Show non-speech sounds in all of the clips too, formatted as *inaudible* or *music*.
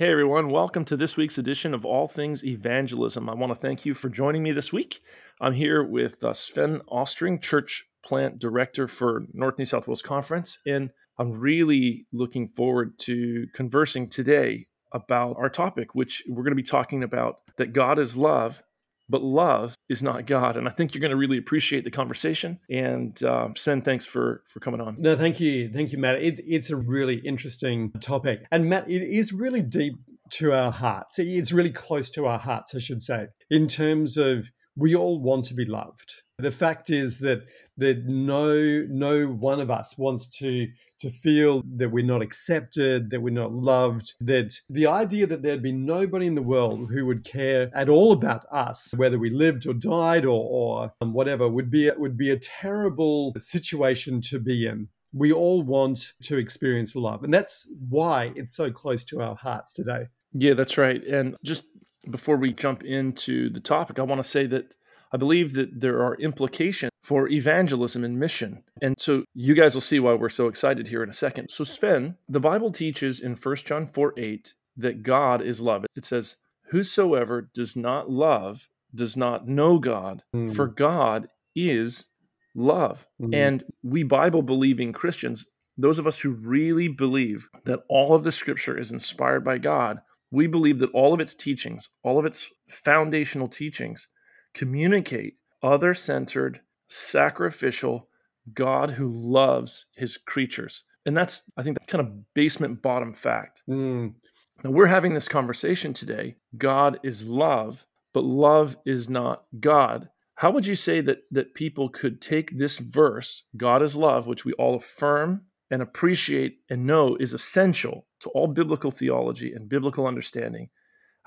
Hey everyone, welcome to this week's edition of All Things Evangelism. I want to thank you for joining me this week. I'm here with uh, Sven Ostring, Church Plant Director for North New South Wales Conference, and I'm really looking forward to conversing today about our topic, which we're going to be talking about that God is love, but love is not God. And I think you're going to really appreciate the conversation. And uh, thanks for for coming on. No, thank you, thank you, Matt. It, it's a really interesting topic, and Matt, it is really deep to our hearts. It's really close to our hearts, I should say, in terms of we all want to be loved. The fact is that that no no one of us wants to to feel that we're not accepted, that we're not loved, that the idea that there'd be nobody in the world who would care at all about us, whether we lived or died or, or um, whatever, would be would be a terrible situation to be in. We all want to experience love, and that's why it's so close to our hearts today. Yeah, that's right. And just before we jump into the topic, I want to say that I believe that there are implications for evangelism and mission. And so you guys will see why we're so excited here in a second. So, Sven, the Bible teaches in 1 John 4 8 that God is love. It says, Whosoever does not love does not know God, mm. for God is love. Mm. And we Bible believing Christians, those of us who really believe that all of the scripture is inspired by God, we believe that all of its teachings, all of its foundational teachings, communicate other centered, sacrificial God who loves his creatures. And that's, I think, that kind of basement bottom fact. Mm. Now, we're having this conversation today. God is love, but love is not God. How would you say that, that people could take this verse, God is love, which we all affirm and appreciate and know is essential to all biblical theology and biblical understanding,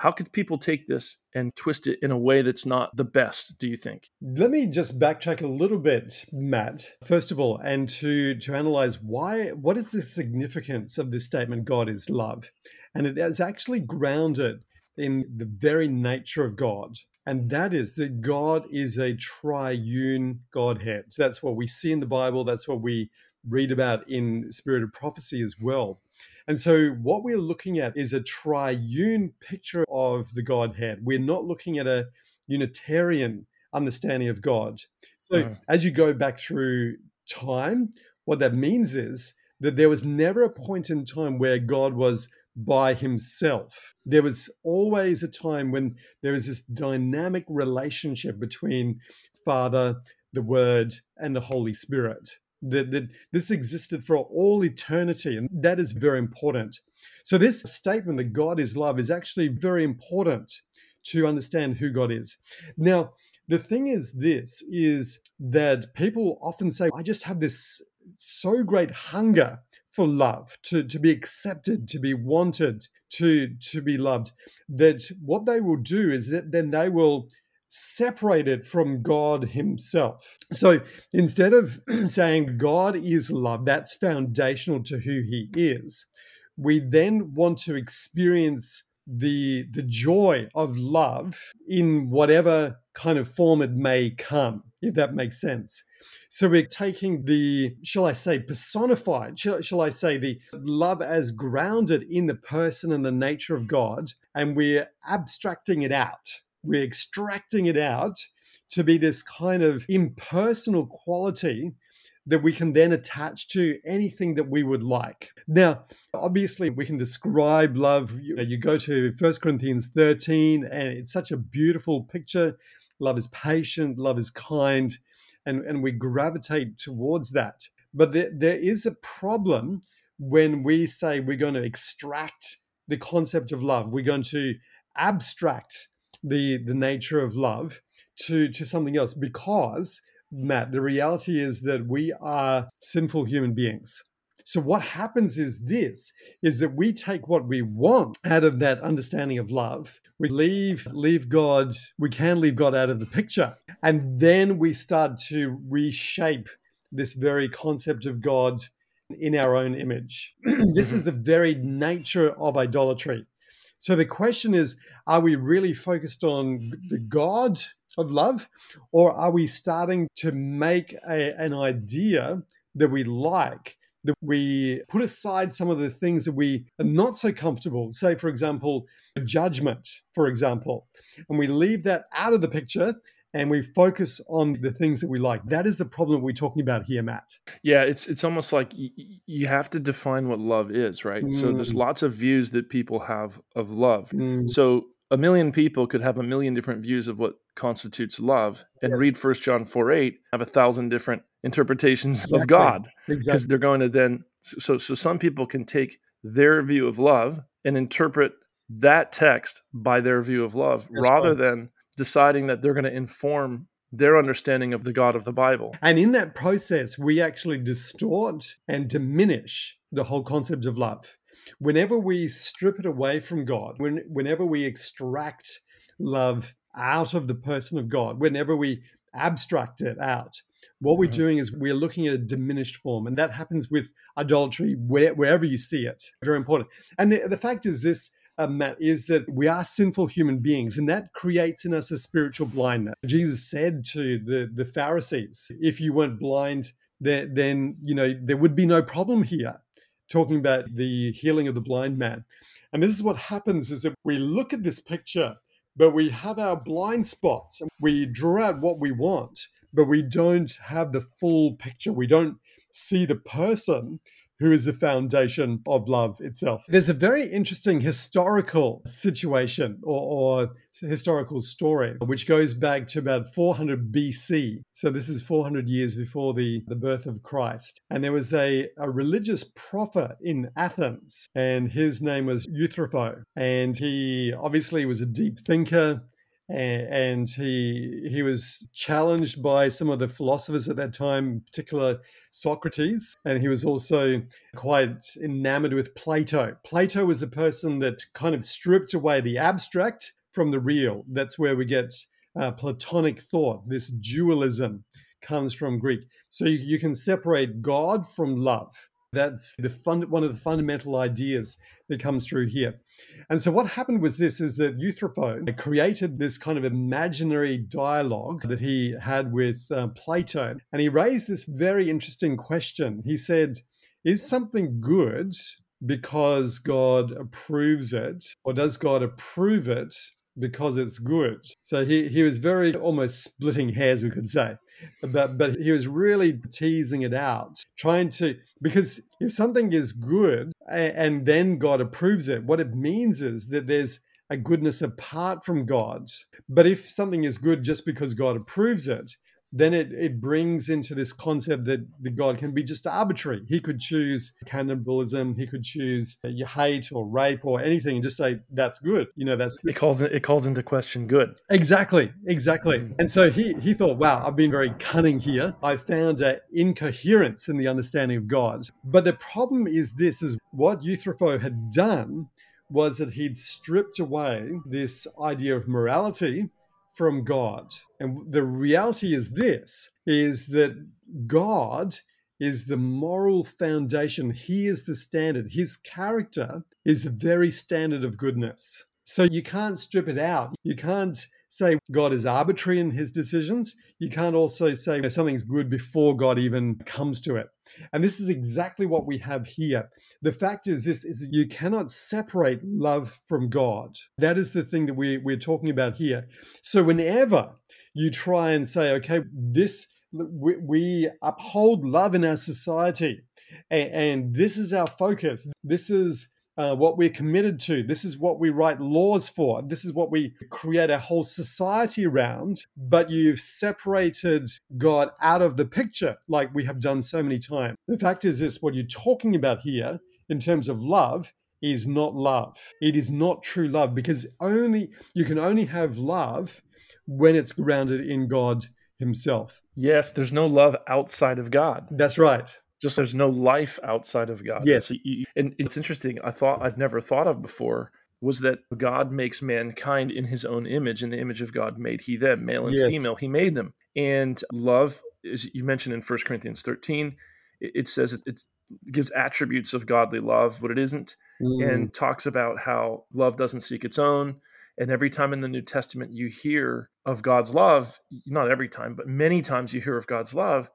how could people take this and twist it in a way that's not the best, do you think? Let me just backtrack a little bit, Matt, first of all, and to, to analyze why, what is the significance of this statement, God is love? And it is actually grounded in the very nature of God. And that is that God is a triune Godhead. That's what we see in the Bible. That's what we read about in Spirit of Prophecy as well. And so, what we're looking at is a triune picture of the Godhead. We're not looking at a Unitarian understanding of God. So, mm. as you go back through time, what that means is that there was never a point in time where God was by himself. There was always a time when there was this dynamic relationship between Father, the Word, and the Holy Spirit that, that this existed for all eternity. And that is very important. So, this statement that God is love is actually very important to understand who God is. Now, the thing is this is that people often say, I just have this so great hunger for love, to, to be accepted, to be wanted, to, to be loved, that what they will do is that then they will separated from God Himself. So instead of *clears throat* saying God is love, that's foundational to who He is, we then want to experience the, the joy of love in whatever kind of form it may come, if that makes sense. So we're taking the, shall I say, personified, shall, shall I say, the love as grounded in the person and the nature of God, and we're abstracting it out we're extracting it out to be this kind of impersonal quality that we can then attach to anything that we would like. Now, obviously, we can describe love. You, you go to 1 Corinthians 13, and it's such a beautiful picture. Love is patient, love is kind, and, and we gravitate towards that. But there, there is a problem when we say we're going to extract the concept of love, we're going to abstract the the nature of love to to something else because Matt, the reality is that we are sinful human beings. So what happens is this is that we take what we want out of that understanding of love. We leave leave God, we can leave God out of the picture. And then we start to reshape this very concept of God in our own image. *clears throat* this is mm-hmm. the very nature of idolatry. So the question is are we really focused on mm-hmm. the God of love, or are we starting to make a, an idea that we like that we put aside some of the things that we are not so comfortable. Say, for example, judgment, for example, and we leave that out of the picture and we focus on the things that we like. That is the problem we're talking about here, Matt. Yeah, it's it's almost like y- you have to define what love is, right? Mm. So there's mm. lots of views that people have of love. Mm. So a million people could have a million different views of what constitutes love and yes. read First John 4 8, have a thousand different interpretations exactly. of God. Because exactly. they're going to then so so some people can take their view of love and interpret that text by their view of love That's rather right. than deciding that they're going to inform their understanding of the God of the Bible. And in that process, we actually distort and diminish the whole concept of love. Whenever we strip it away from God, when, whenever we extract love out of the person of God, whenever we abstract it out, what we're mm-hmm. doing is we're looking at a diminished form. And that happens with idolatry where, wherever you see it. Very important. And the, the fact is this Matt, is that we are sinful human beings, and that creates in us a spiritual blindness. Jesus said to the, the Pharisees, if you weren't blind, then, then you know there would be no problem here. Talking about the healing of the blind man. And this is what happens is that we look at this picture, but we have our blind spots and we draw out what we want, but we don't have the full picture. We don't see the person who is the foundation of love itself. There's a very interesting historical situation or, or, historical story, which goes back to about 400 BC. So this is 400 years before the, the birth of Christ. And there was a, a religious prophet in Athens, and his name was Euthyphro. And he obviously was a deep thinker and he he was challenged by some of the philosophers at that time, in particular Socrates, and he was also quite enamored with Plato. Plato was the person that kind of stripped away the abstract from the real. That's where we get uh, Platonic thought. This dualism comes from Greek, so you, you can separate God from love. That's the fund, one of the fundamental ideas that comes through here. And so what happened was this is that Euthyphro created this kind of imaginary dialogue that he had with uh, Plato. And he raised this very interesting question. He said, is something good because God approves it, or does God approve it because it's good? So he, he was very almost splitting hairs, we could say but but he was really teasing it out, trying to because if something is good and then God approves it, what it means is that there's a goodness apart from God. But if something is good just because God approves it, then it, it brings into this concept that the God can be just arbitrary. He could choose cannibalism, he could choose hate or rape or anything and just say that's good. You know, that's good. it calls it calls into question good. Exactly, exactly. Mm. And so he he thought, wow, I've been very cunning here. I found an incoherence in the understanding of God. But the problem is this: is what Euthyphro had done was that he'd stripped away this idea of morality from God. And the reality is this is that God is the moral foundation. He is the standard. His character is the very standard of goodness. So you can't strip it out. You can't say God is arbitrary in his decisions. You can't also say something's good before God even comes to it. And this is exactly what we have here. The fact is this is that you cannot separate love from God. That is the thing that we, we're talking about here. So whenever you try and say, okay, this we, we uphold love in our society, and, and this is our focus. This is uh, what we're committed to. This is what we write laws for. This is what we create a whole society around. But you've separated God out of the picture, like we have done so many times. The fact is, this what you're talking about here in terms of love is not love. It is not true love because only you can only have love when it's grounded in God Himself. Yes, there's no love outside of God. That's right just there's no life outside of God. Yes. And it's interesting. I thought I'd never thought of before was that God makes mankind in his own image. In the image of God made he them, male and yes. female, he made them. And love, as you mentioned in 1 Corinthians 13, it, says it, it, gives attributes of godly love, what it isn't, mm. and talks about how love doesn't seek its own. And every time in the New Testament you hear of God's love, not every time, but many times you hear of God's love,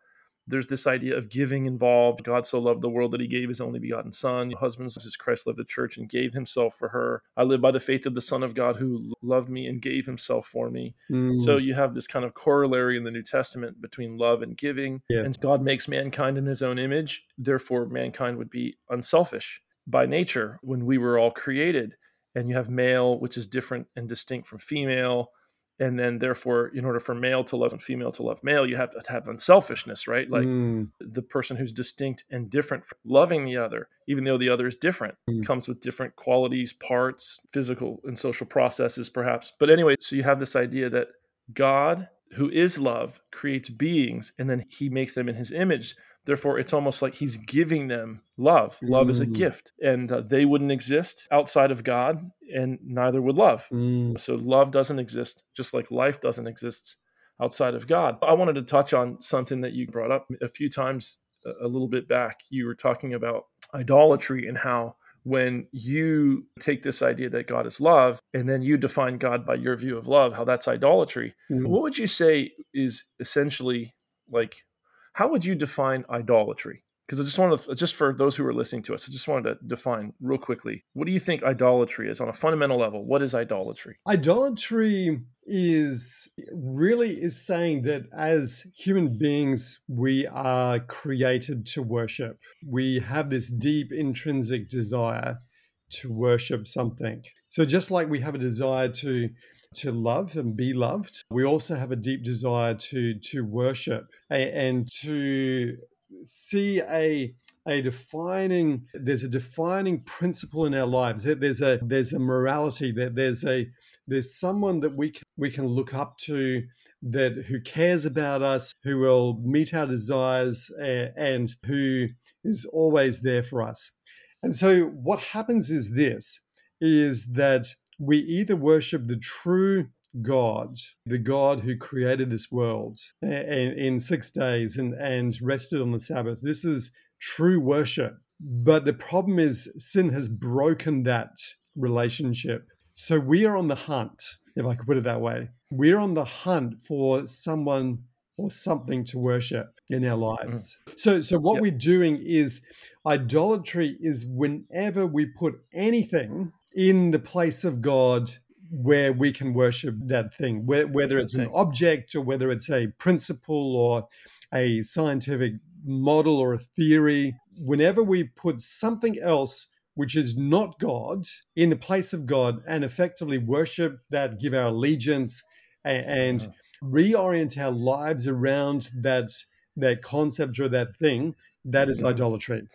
there's this idea of giving involved. God so loved the world that he gave his only begotten Son. Husbands, as Christ loved the church and gave himself for her. I live by the faith of the Son of God who loved me and gave himself for me. Mm. So you have this kind of corollary in the New Testament between love and giving. Yeah. And God makes mankind in his own image. Therefore, mankind would be unselfish by nature when we were all created. And you have male, which is different and distinct from female and then therefore in order for male to love and female to love male you have to have unselfishness right like mm. the person who's distinct and different loving the other even though the other is different mm. comes with different qualities parts physical and social processes perhaps but anyway so you have this idea that god who is love creates beings and then he makes them in his image Therefore, it's almost like he's giving them love. Love mm. is a mm. gift, and uh, they wouldn't exist outside of God, and neither would love. Mm. So, love doesn't exist, just like life doesn't exist outside of God. I wanted to touch on something that you brought up a few times a little bit back. You were talking about idolatry and how when you take this idea that God is love and then you define God by your view of love, how that's idolatry. Mm. What would you say is essentially like how would you define idolatry? Because I just want to, just for those who are listening to us, I just wanted to define real quickly. What do you think idolatry is on a fundamental level? What is idolatry? Idolatry is really is saying that as human beings we are created to worship we have this deep intrinsic desire to worship something so just like we have a desire to to love and be loved. We also have a deep desire to to worship and to see a a defining there's a defining principle in our lives there's a there's a morality that there's a there's someone that we can, we can look up to that who cares about us who will meet our desires and, and who is always there for us and so what happens is this is that we either worship the true God, the God who created this world in six days and, and rested on the Sabbath. This is true worship. But the problem is, sin has broken that relationship. So we are on the hunt, if I could put it that way. We're on the hunt for someone or something to worship in our mm-hmm. lives. Mm. So so what yep. we're doing is idolatry is whenever we put anything in the place of God where we can worship that thing, whether it's an object or whether it's a principle or a scientific model or a theory. Whenever we put something else which is not God in the place of God and effectively worship that, give our allegiance and, and reorient our lives around that that concept or that thing, that is mm-hmm. idolatry.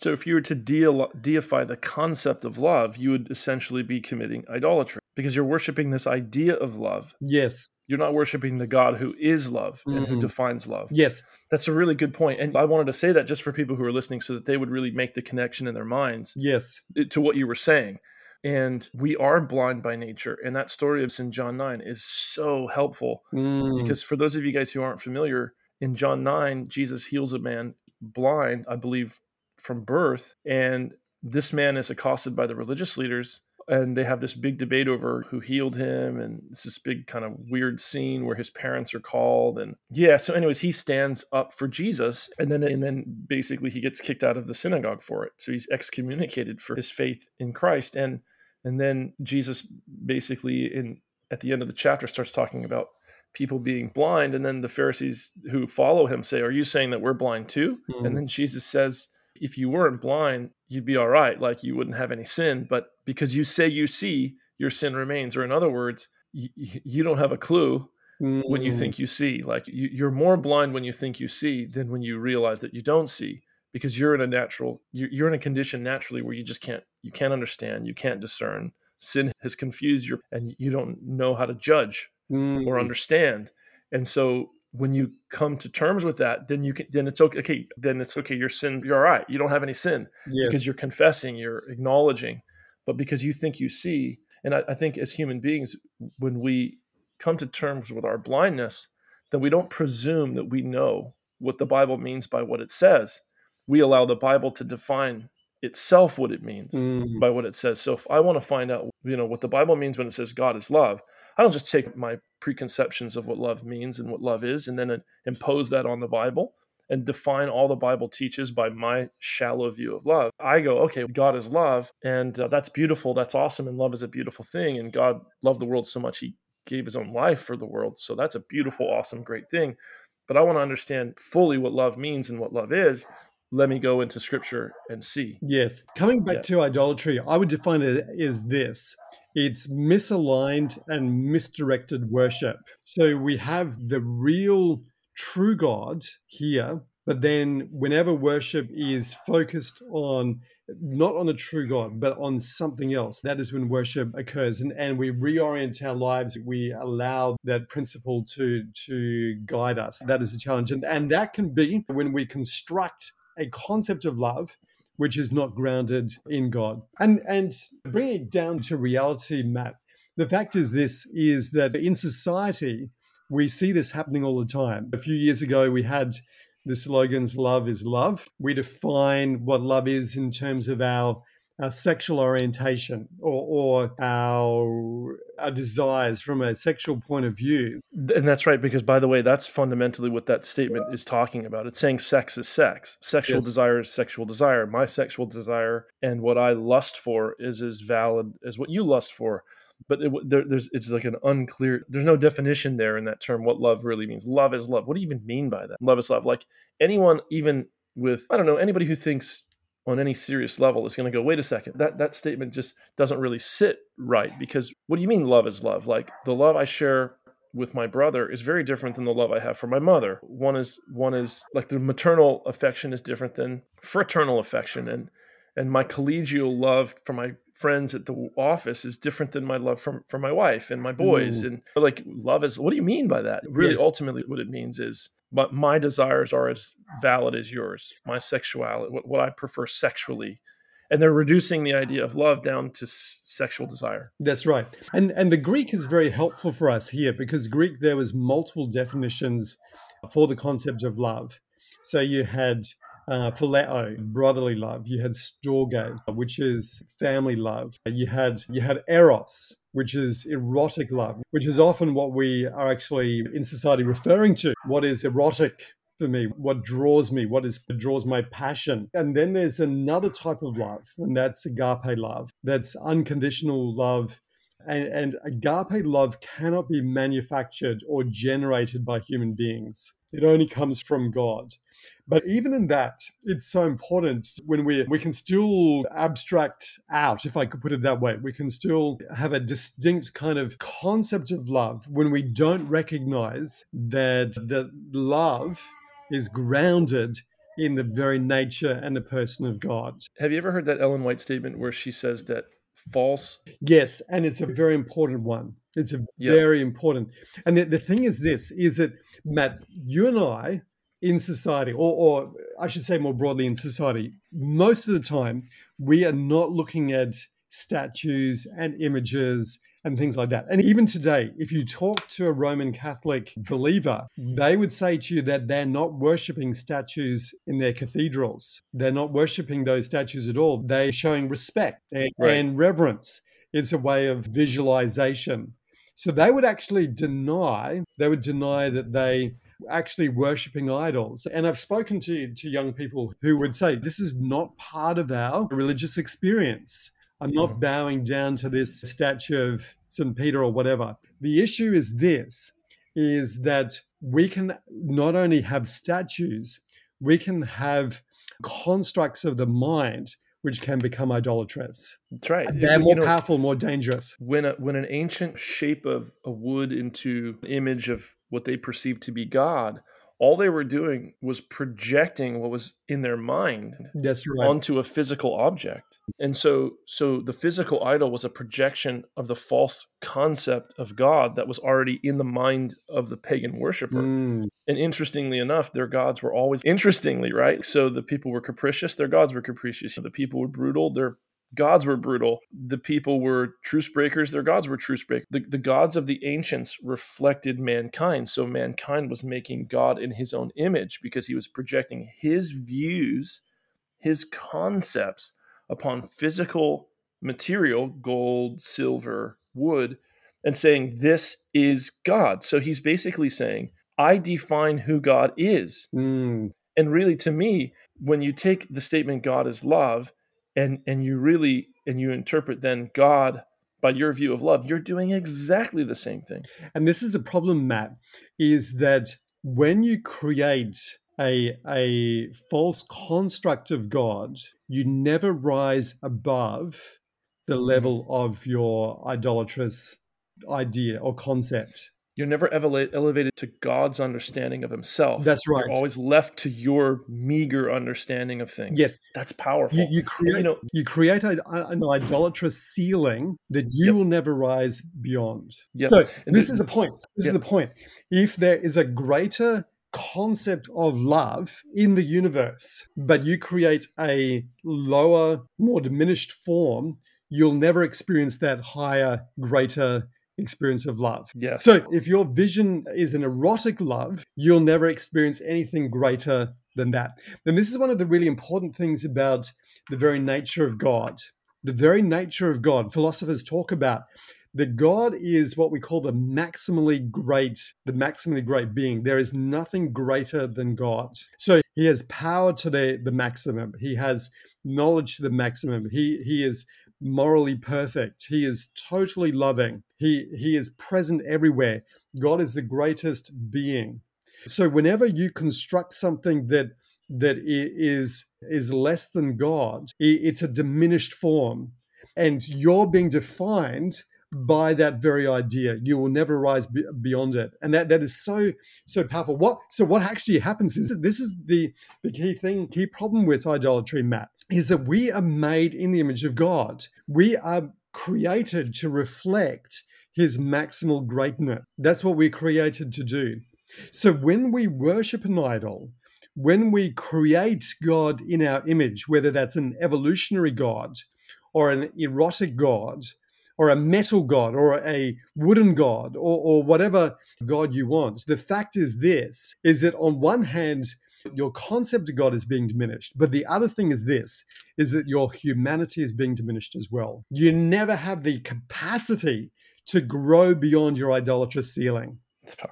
So if you were to deify the concept of love, you would essentially be committing idolatry because you're worshiping this idea of love. Yes. You're not worshiping the God who is love mm-hmm. and who mm-hmm. defines love. Yes. That's a really good point. And I wanted to say that just for people who are listening so that they would really make the connection in their minds. Yes. To what you were saying. And we are blind by nature. And that story of St. John 9 is so helpful mm. because for those of you guys who aren't familiar, in John 9, Jesus heals a man blind, I believe from birth. And this man is accosted by the religious leaders and they have this big debate over who healed him and it's this big kind of weird scene where his parents are called and yeah so anyways he stands up for jesus and then and then basically he gets kicked out of the synagogue for it so he's excommunicated for his faith in christ and and then jesus basically in at the end of the chapter starts talking about people being blind and then the pharisees who follow him say are you saying that we're blind too mm. and then jesus says if you weren't blind, you'd be all right. Like you wouldn't have any sin. But because you say you see, your sin remains. Or in other words, y- you don't have a clue mm. when you think mm. you see. Like you, you're more blind when you think you see than when you realize that you don't see because you're in a natural, you're in a condition naturally where you just can't, you can't understand, you can't discern. Sin has confused you and you don't know how to judge mm. or understand. And so when you come to terms with that, then you can then it's okay. Okay, then it's okay. Your sin, you're all right. You don't have any sin yes. because you're confessing, you're acknowledging, but because you think you see. And I, I think as human beings, when we come to terms with our blindness, then we don't presume that we know what the Bible means by what it says. We allow the Bible to define itself what it means mm. by what it says. So if I want to find out, you know, what the Bible means when it says God is love, I don't just take my preconceptions of what love means and what love is and then impose that on the Bible and define all the Bible teaches by my shallow view of love. I go, okay, God is love, and uh, that's beautiful. That's awesome. And love is a beautiful thing. And God loved the world so much, he gave his own life for the world. So that's a beautiful, awesome, great thing. But I want to understand fully what love means and what love is. Let me go into scripture and see. Yes. Coming back yeah. to idolatry, I would define it as this it's misaligned and misdirected worship. So we have the real true God here, but then whenever worship is focused on not on a true God, but on something else, that is when worship occurs. And, and we reorient our lives. We allow that principle to, to guide us. That is a challenge. And, and that can be when we construct a concept of love which is not grounded in God. And and bring it down to reality, Matt. The fact is this is that in society we see this happening all the time. A few years ago we had the slogans love is love. We define what love is in terms of our our sexual orientation or, or our, our desires from a sexual point of view. And that's right, because by the way, that's fundamentally what that statement is talking about. It's saying sex is sex, sexual yes. desire is sexual desire. My sexual desire and what I lust for is as valid as what you lust for. But it, there, there's it's like an unclear. There's no definition there in that term. What love really means. Love is love. What do you even mean by that? Love is love. Like anyone, even with I don't know anybody who thinks on any serious level is going to go wait a second that that statement just doesn't really sit right because what do you mean love is love like the love i share with my brother is very different than the love i have for my mother one is one is like the maternal affection is different than fraternal affection and and my collegial love for my friends at the office is different than my love from for my wife and my boys Ooh. and like love is what do you mean by that really yeah. ultimately what it means is but my desires are as valid as yours my sexuality what, what i prefer sexually. And they're reducing the idea of love down to s- sexual desire. That's right. And and the greek is very helpful for us here because greek there was multiple definitions for the concept of love. So you had uh, phileo, brotherly love. You had storge, which is family love. You had you had eros, which is erotic love, which is often what we are actually in society referring to. What is erotic for me, what draws me, what is draws my passion. And then there's another type of love, and that's agape love. That's unconditional love. And, and agape love cannot be manufactured or generated by human beings. It only comes from God. But even in that, it's so important when we we can still abstract out, if I could put it that way. We can still have a distinct kind of concept of love when we don't recognize that that love is grounded in the very nature and the person of God. Have you ever heard that Ellen White statement where she says that false? Yes, and it's a very important one. It's a yep. very important. And the, the thing is this is that Matt, you and I in society, or, or I should say more broadly in society, most of the time we are not looking at statues and images and things like that. And even today, if you talk to a Roman Catholic believer, mm. they would say to you that they're not worshiping statues in their cathedrals. They're not worshiping those statues at all. They're showing respect and, right. and reverence. It's a way of visualization. So they would actually deny, they would deny that they actually worshipping idols. And I've spoken to, to young people who would say, this is not part of our religious experience. I'm not mm. bowing down to this statue of St. Peter or whatever. The issue is this is that we can not only have statues, we can have constructs of the mind which can become idolatrous. That's right. They're more you know, powerful, more dangerous. When a, when an ancient shape of a wood into image of what they perceive to be God, all they were doing was projecting what was in their mind That's right. onto a physical object. And so so the physical idol was a projection of the false concept of God that was already in the mind of the pagan worshiper. Mm. And interestingly enough, their gods were always interestingly, right? So the people were capricious, their gods were capricious. The people were brutal, their gods were brutal. The people were truce breakers. Their gods were truce breakers. The, the gods of the ancients reflected mankind. So mankind was making God in his own image because he was projecting his views, his concepts upon physical material, gold, silver, wood, and saying, This is God. So he's basically saying, I define who God is. Mm. And really, to me, when you take the statement God is love and and you really and you interpret then God by your view of love, you're doing exactly the same thing. And this is a problem, Matt, is that when you create a, a false construct of God, you never rise above the Mm-hmm. level of your idolatrous idea or concept. You're never elevate, elevated to God's understanding of Himself. That's right. You're always left to your meager understanding of things. Yes, that's powerful. you, you create you know- you create a, an idolatrous ceiling that you Yep. will never rise beyond. Yep. So And this is the point. This is the point. If there is a greater concept of love in the universe, but you create a lower, more diminished form, you'll never experience that higher, greater experience of love. yes. So if your vision is an erotic love, you'll never experience anything greater than that. And this is one of the really important things about the very nature of God. The very nature of God, philosophers talk about that God is what we call the maximally great, the maximally great being. There is nothing greater than God. So he has power to the, the maximum. He has knowledge to the maximum. He he is morally perfect. He is totally loving. He he is present everywhere. God is the greatest being. So whenever you construct something that that is is less than God, it's a diminished form, and you're being defined by that very idea. You will never rise beyond it, and that that is so so powerful. What so what actually happens is that this is the the key thing, key problem with idolatry, Matt, is that we are made in the image of God. We are created to reflect His maximal greatness. That's what we're created to do. So when we worship an idol, when we create God in our image, whether that's an evolutionary God or an erotic God or a metal God or a wooden God or, or whatever God you want, the fact is this is that on one hand, your concept of God is being diminished. But the other thing is this is that your humanity is being diminished as well. You never have the capacity to grow beyond your idolatrous ceiling.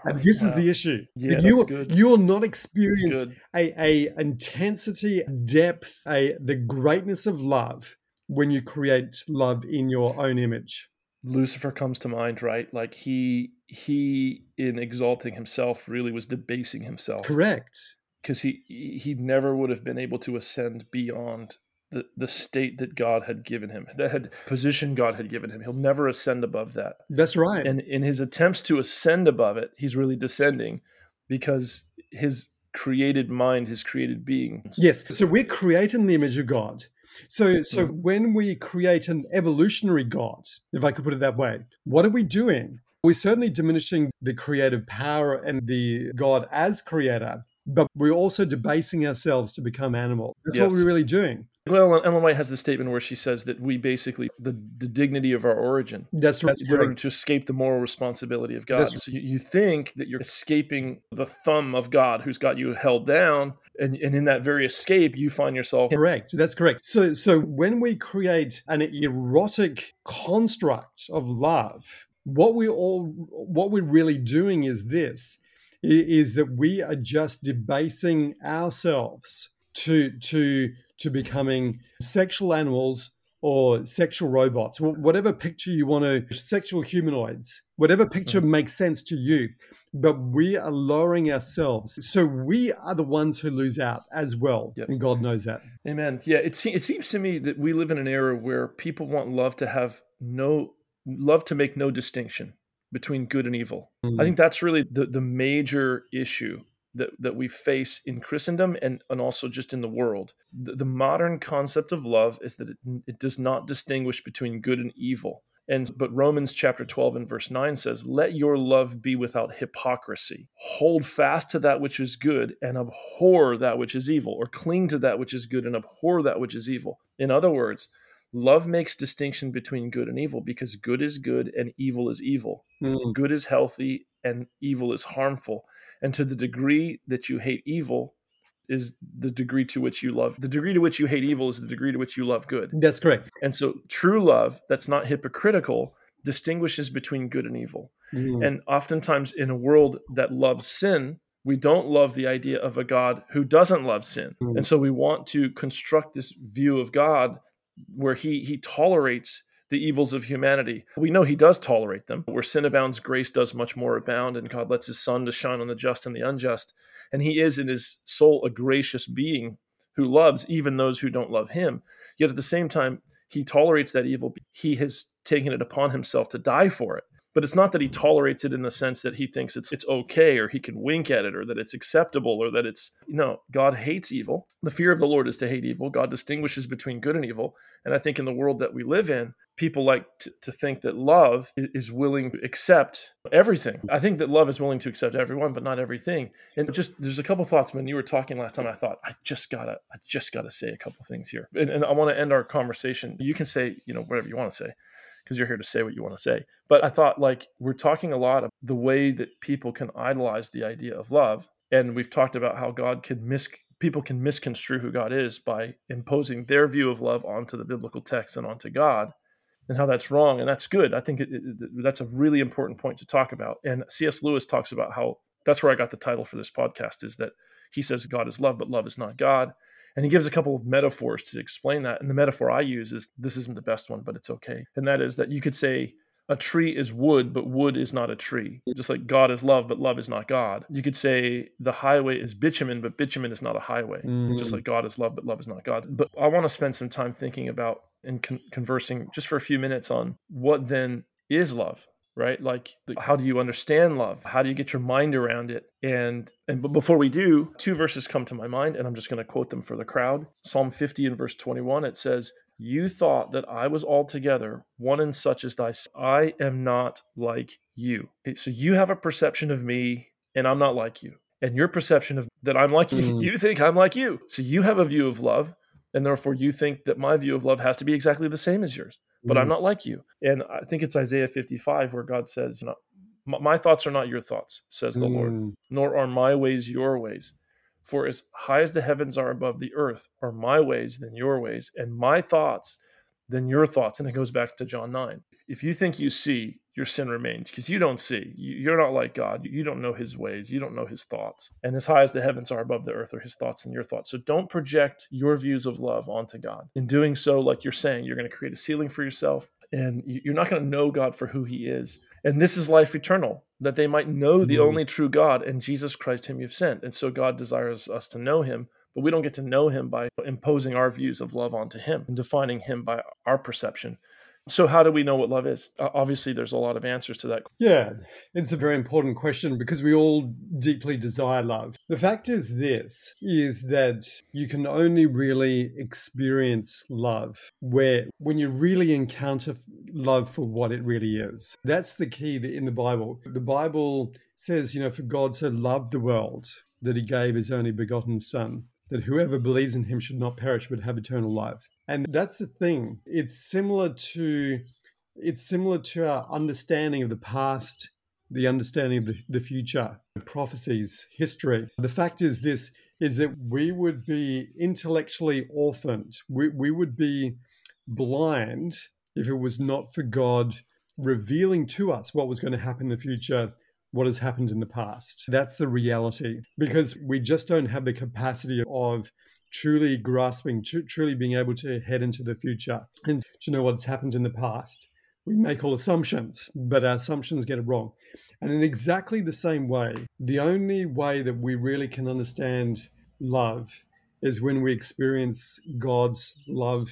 And this is the issue. Yeah, you, that's good. you will not experience a, a intensity, depth, a the greatness of love when you create love in your own image. Lucifer comes to mind, right? Like he he in exalting himself really was debasing himself. Correct. Because he he never would have been able to ascend beyond the, the state that God had given him, that had position God had given him. He'll never ascend above that. That's right. And in his attempts to ascend above it, he's really descending because his created mind, his created being. Yes. So we're created in the image of God. So so Mhm. when we create an evolutionary God, if I could put it that way, what are we doing? We're certainly diminishing the creative power and the God as creator, but we're also debasing ourselves to become animal. That's what we're really doing. Well, Ellen White has the statement where she says that we basically the, the dignity of our origin That's right. That's in order to escape the moral responsibility of God. That's- so you, you think that you're escaping the thumb of God who's got you held down. And, and in that very escape, you find yourself. Correct. That's correct. So so when we create an erotic construct of love, what we all what we're really doing is this is that we are just debasing ourselves to to to becoming sexual animals or sexual robots, whatever picture you want to, sexual humanoids, whatever picture mm. makes sense to you. But we are lowering ourselves. So we are the ones who lose out as well. Yep. And God knows that. Amen. Yeah, it, se- it seems to me that we live in an era where people want love to have no, love to make no distinction between good and evil. I mm. think that's really the, the major issue that, that we face in Christendom and, and also just in the world. The, the modern concept of love is that it, it does not distinguish between good and evil. And but Romans chapter 12 and verse 9 says, Let your love be without hypocrisy. Hold fast to that which is good and abhor that which is evil, or cling to that which is good and abhor that which is evil. In other words, love makes distinction between good and evil because good is good and evil is evil Mm. good is healthy and evil is harmful. And to the degree that you hate evil is the degree to which you love. The degree to which you hate evil is the degree to which you love good. That's correct. And so true love that's not hypocritical distinguishes between good and evil. Mm. And oftentimes in a world that loves sin, we don't love the idea of a God who doesn't love sin. Mm. And so we want to construct this view of God where he he tolerates the evils of humanity. We know he does tolerate them. Where sin abounds, grace does much more abound, and God lets his sun to shine on the just and the unjust. And he is in his soul a gracious being who loves even those who don't love him. Yet at the same time, he tolerates that evil. He has taken it upon himself to die for it. But it's not that he tolerates it in the sense that he thinks it's it's okay or he can wink at it or that it's acceptable or that it's you no, God hates evil. The fear of the Lord is to hate evil. God distinguishes between good and evil. And I think in the world that we live in, people like to, to think that love is willing to accept everything. I think that love is willing to accept everyone, but not everything. And just there's a couple thoughts when you were talking last time. I thought I just gotta I just gotta say a couple things here, and, and I want to end our conversation. You can say you know whatever you want to say because you're here to say what you want to say. But I thought like we're talking a lot of the way that people can idolize the idea of love, and we've talked about how God can mis people can misconstrue who God is by imposing their view of love onto the biblical text and onto God and how that's wrong and that's good i think it, it, that's a really important point to talk about and cs lewis talks about how that's where i got the title for this podcast is that he says god is love but love is not god and he gives a couple of metaphors to explain that and the metaphor i use is this isn't the best one but it's okay and that is that you could say a tree is wood, but wood is not a tree. Just like God is love, but love is not God. You could say the highway is bitumen, but bitumen is not a highway. Mm. Just like God is love, but love is not God. But I want to spend some time thinking about and con- conversing just for a few minutes on what then is love right? Like the, how do you understand love? How do you get your mind around it? And and but before we do two verses come to my mind and i'm just going to quote them for the crowd. Psalm 50 and verse 21 it says you thought that i was altogether one and such as thy i am not like you. Okay, so you have a perception of me and i'm not like you. And your perception of that i'm like you mm. *laughs* you think i'm like you. So you have a view of love and therefore you think that my view of love has to be exactly the same as yours but mm. i'm not like you and i think it's isaiah 55 where god says my thoughts are not your thoughts says the mm. lord nor are my ways your ways for as high as the heavens are above the earth are my ways than your ways and my thoughts than your thoughts and it goes back to john 9 if you think you see your sin remains because you don't see. You're not like God. You don't know his ways. You don't know his thoughts. And as high as the heavens are above the earth are his thoughts and your thoughts. So don't project your views of love onto God. In doing so, like you're saying, you're going to create a ceiling for yourself and you're not going to know God for who he is. And this is life eternal, that they might know the mm-hmm. only true God and Jesus Christ, whom you've sent. And so God desires us to know him but we don't get to know him by imposing our views of love onto him and defining him by our perception. So, how do we know what love is? Obviously, there's a lot of answers to that. Yeah, it's a very important question because we all deeply desire love. The fact is this is that you can only really experience love where when you really encounter love for what it really is. That's the key in the Bible. The Bible says, you know, for God so loved the world that he gave his only begotten son that whoever believes in him should not perish but have eternal life. And that's the thing. It's similar to it's similar to our understanding of the past, the understanding of the, the future, prophecies, history. The fact is this is that we would be intellectually orphaned. We, we would be blind if it was not for God revealing to us what was going to happen in the future what has happened in the past. That's the reality because we just don't have the capacity of truly grasping, tr- truly being able to head into the future and to know what's happened in the past. We make all assumptions, but our assumptions get it wrong. And in exactly the same way, the only way that we really can understand love is when we experience God's love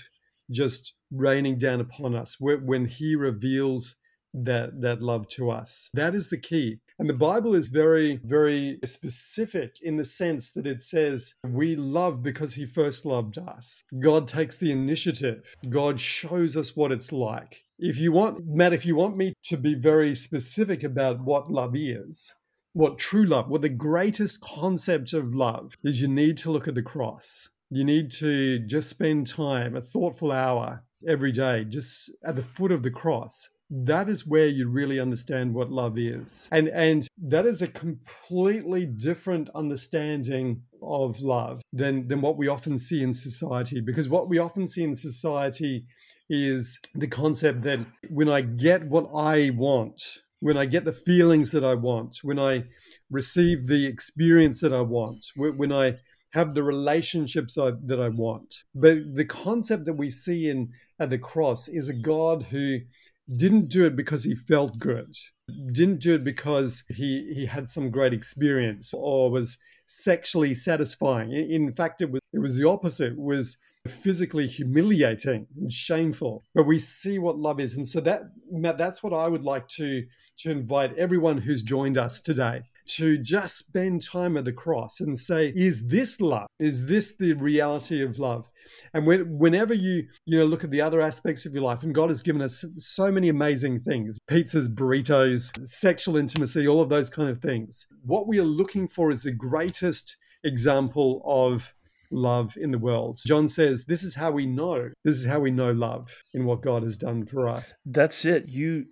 just raining down upon us, when He reveals that that love to us. That is the key. And the Bible is very, very specific in the sense that it says, We love because He first loved us. God takes the initiative, God shows us what it's like. If you want, Matt, if you want me to be very specific about what love is, what true love, what the greatest concept of love is, you need to look at the cross. You need to just spend time, a thoughtful hour every day, just at the foot of the cross that is where you really understand what love is. And and that is a completely different understanding of love than than what we often see in society because what we often see in society is the concept that when I get what I want, when I get the feelings that I want, when I receive the experience that I want, when I have the relationships I, that I want. But the concept that we see in at the cross is a God who didn't do it because he felt good, didn't do it because he he had some great experience or was sexually satisfying. In fact, it was it was the opposite. It was physically humiliating and shameful. But we see what love is, and so that Matt, that's what I would like to to invite everyone who's joined us today to just spend time at the cross and say, is this love? Is this the reality of love? And when, whenever you you know look at the other aspects of your life, and God has given us so many amazing things pizzas, burritos, sexual intimacy, all of those kind of things. What we are looking for is the greatest example of love in the world. John says, This is how we know. This is how we know love in what God has done for us. That's it. You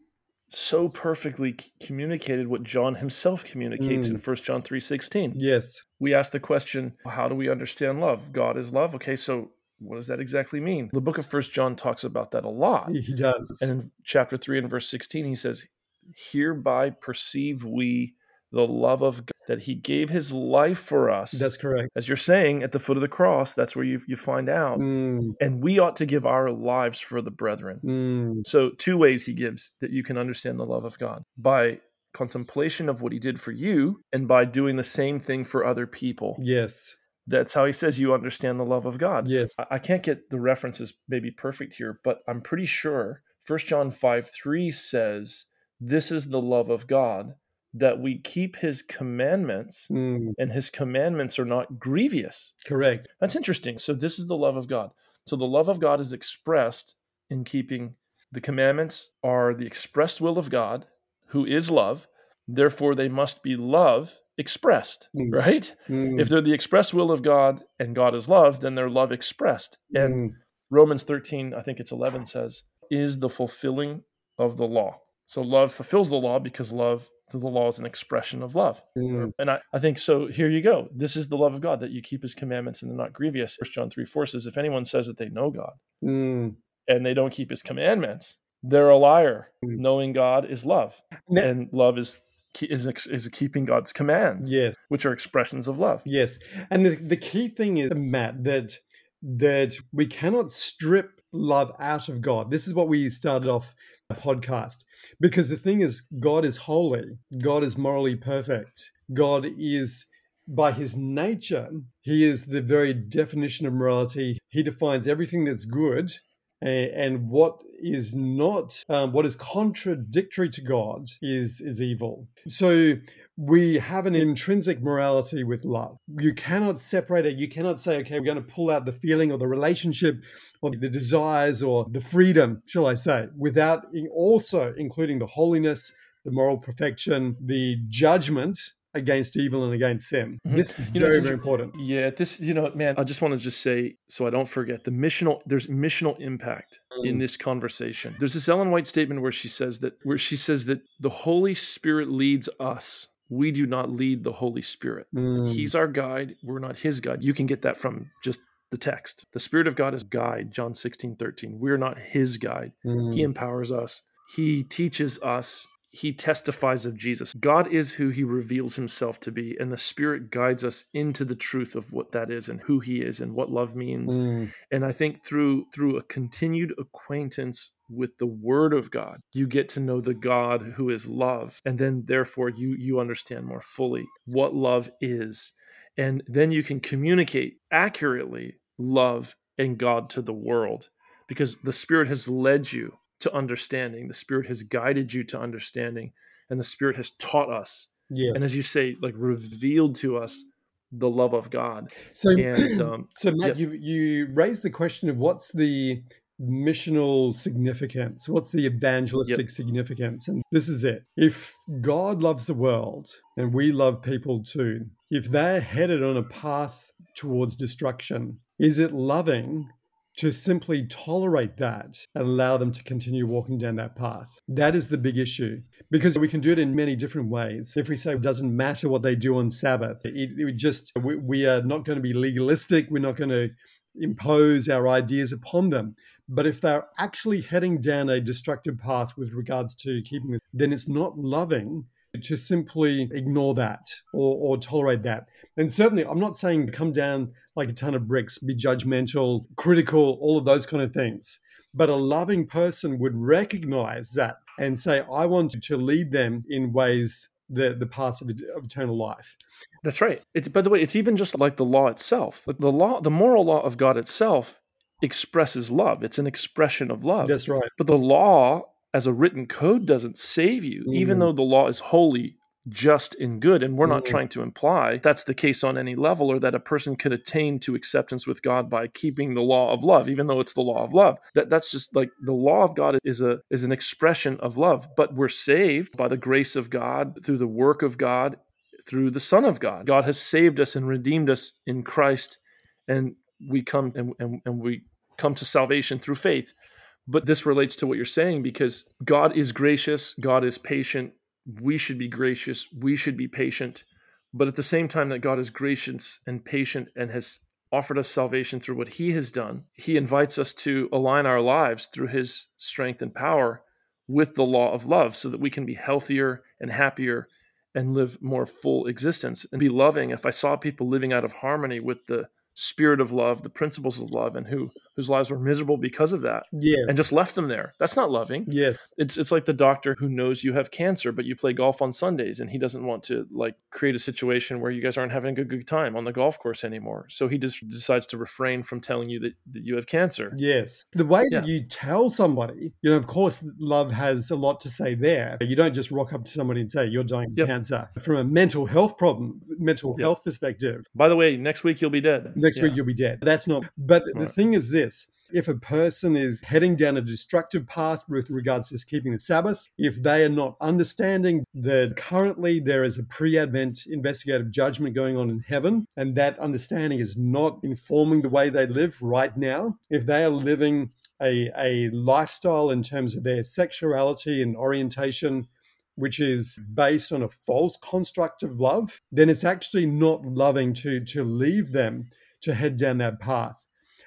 so perfectly communicated what John himself communicates mm. in 1 John 3:16. Yes. We ask the question, how do we understand love? God is love. Okay, so what does that exactly mean? The book of First John talks about that a lot. He does. And in chapter 3 and verse 16 he says, "Hereby perceive we the love of God, that he gave his life for us. That's correct. As you're saying, at the foot of the cross, that's where you, you find out. Mm. And we ought to give our lives for the brethren. Mm. So, two ways he gives that you can understand the love of God by contemplation of what he did for you and by doing the same thing for other people. Yes. That's how he says you understand the love of God. Yes. I can't get the references maybe perfect here, but I'm pretty sure 1 John 5 3 says, This is the love of God that we keep his commandments mm. and his commandments are not grievous. Correct. That's interesting. So, this is the love of God. So, the love of God is expressed in keeping the commandments, are the expressed will of God, who is love. Therefore, they must be love expressed, mm. right? Mm. If they're the expressed will of God and God is love, then they're love expressed. And mm. Romans 13, I think it's 11, says, is the fulfilling of the law. So love fulfills the law because love to the law is an expression of love. Mm. And I, I think so. Here you go. This is the love of God that you keep his commandments and they're not grievous. First John 3 4 says, if anyone says that they know God mm. and they don't keep his commandments, they're a liar. Knowing God is love. And love is is is keeping God's commands, yes, which are expressions of love. Yes, and the, the key thing is Matt that that we cannot strip love out of God. This is what we started off the podcast because the thing is, God is holy, God is morally perfect, God is. By his nature, he is the very definition of morality. He defines everything that's good and what is not um, what is contradictory to god is is evil. So we have an intrinsic morality with love. You cannot separate it. You cannot say okay we're going to pull out the feeling or the relationship or the desires or the freedom shall i say without also including the holiness the moral perfection the judgment against evil and against sin. Mm-hmm. This is you know, very, very important. Yeah, this, you know, man, I just want to just say, so I don't forget, the missional, there's missional impact mm. in this conversation. There's this Ellen White statement where she says that, where she says that the Holy Spirit leads us. We do not lead the Holy Spirit. Mm. He's our guide. We're not his guide. You can get that from just the text. The Spirit of God is guide, John 16, 13. We're not his guide. Mm. He empowers us. He teaches us he testifies of Jesus. God is who he reveals himself to be, and the Spirit guides us into the truth of what that is and who he is and what love means. Mm. And I think through through a continued acquaintance with the word of God, you get to know the God who is love. And then therefore you you understand more fully what love is. And then you can communicate accurately love and God to the world because the Spirit has led you to understanding. The Spirit has guided you to understanding, and the Spirit has taught us. Yeah. And as you say, like revealed to us the love of God. So, *clears throat* and, um, so Matt, yeah. you you raised the question of what's the missional significance? What's the evangelistic yep. significance? And this is it. If God loves the world and we love people too, if they're headed on a path towards destruction, is it loving to simply tolerate that and allow them to continue walking down that path. That is the big issue because we can do it in many different ways. If we say it doesn't matter what they do on Sabbath, it, it just, we, we are not going to be legalistic. We're not going to impose our ideas upon them. But if they're actually heading down a destructive path with regards to keeping it, then it's not loving to simply ignore that or, or tolerate that. And certainly, I'm not saying come down like a ton of bricks, be judgmental, critical, all of those kind of things. But a loving person would recognize that and say, I want to lead them in ways the the paths of, of, eternal life. That's right. It's by the way, it's even just like the law itself. The law, the moral law of God itself expresses love. It's an expression of love. That's right. But the law as a written code doesn't save you, mm. even though the law is holy, just and good. And we're not mm. trying to imply that's the case on any level or that a person could attain to acceptance with God by keeping the law of love, even though it's the law of love. That that's just like the law of God is a is an expression of love. But we're saved by the grace of God through the work of God, through the Son of God. God has saved us and redeemed us in Christ, and we come and, and, and we come to salvation through faith. But this relates to what you're saying because God is gracious, God is patient. We should be gracious, we should be patient. But at the same time that God is gracious and patient and has offered us salvation through what he has done, he invites us to align our lives through his strength and power with the law of love so that we can be healthier and happier and live more full existence and be loving. If I saw people living out of harmony with the spirit of love, the principles of love, and who whose lives were miserable because of that. Yeah. And just left them there. That's not loving. Yes. It's it's like the doctor who knows you have cancer, but you play golf on Sundays and he doesn't want to like create a situation where you guys aren't having a good, good time on the golf course anymore. So he just decides to refrain from telling you that, that you have cancer. Yes. The way yeah. that you tell somebody, you know, of course love has a lot to say there. You don't just rock up to somebody and say, You're dying of yep. cancer. From a mental health problem, mental yep. health perspective. By the way, next week you'll be dead. Next yeah. week you'll be dead. That's not but the thing is this if a person is heading down a destructive path with regards to keeping the Sabbath, if they are not understanding that currently there is a pre Advent investigative judgment going on in heaven, and that understanding is not informing the way they live right now, if they are living a, a lifestyle in terms of their sexuality and orientation which is based on a false construct of love, then it's actually not loving to, to leave them to head down that path.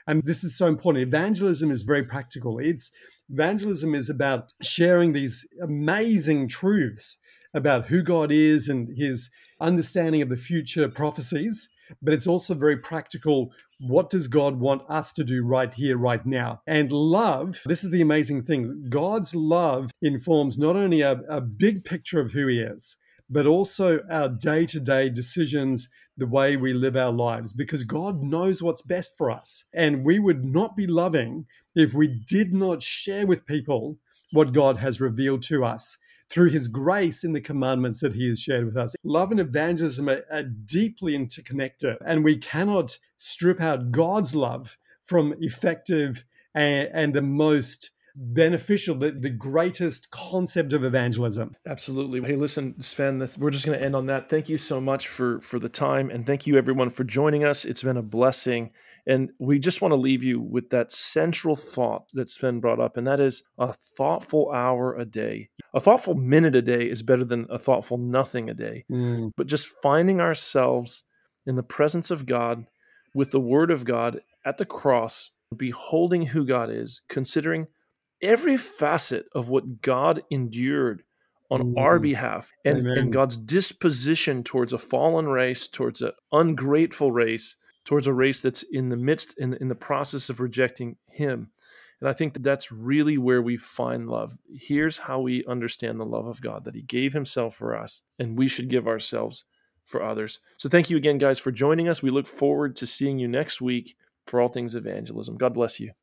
And this is so important. Evangelism is very practical. It's evangelism is about sharing these amazing truths about who God is and his understanding of the future prophecies, but it's also very practical. What does God want us to do right here, right now? And love, this is the amazing thing God's love informs not only a, a big picture of who he is, but also our day to day decisions the way we live our lives because God knows what's best for us. And we would not be loving if we did not share with people what God has revealed to us through his grace in the commandments that he has shared with us. Love and evangelism are, are deeply interconnected, and we cannot strip out God's love from effective and, and the most beneficial, the, the greatest concept of evangelism. Absolutely. Hey, listen, Sven, this, we're just going to end on that. Thank you so much for for the time, and thank you everyone for joining us. It's been a blessing. And we just want to leave you with that central thought that Sven brought up, and that is a thoughtful hour a day. A thoughtful minute a day is better than a thoughtful nothing a day. Mm. But just finding ourselves in the presence of God with the Word of God at the cross, beholding who God is, considering every facet of what God endured on mm. our behalf and, and God's disposition towards a fallen race, towards an ungrateful race, towards a race that's in the midst, in, in the process of rejecting Him. And I think that that's really where we find love. Here's how we understand the love of God that He gave Himself for us, and we should give ourselves for others. So thank you again, guys, for joining us. We look forward to seeing you next week for all things evangelism. God bless you.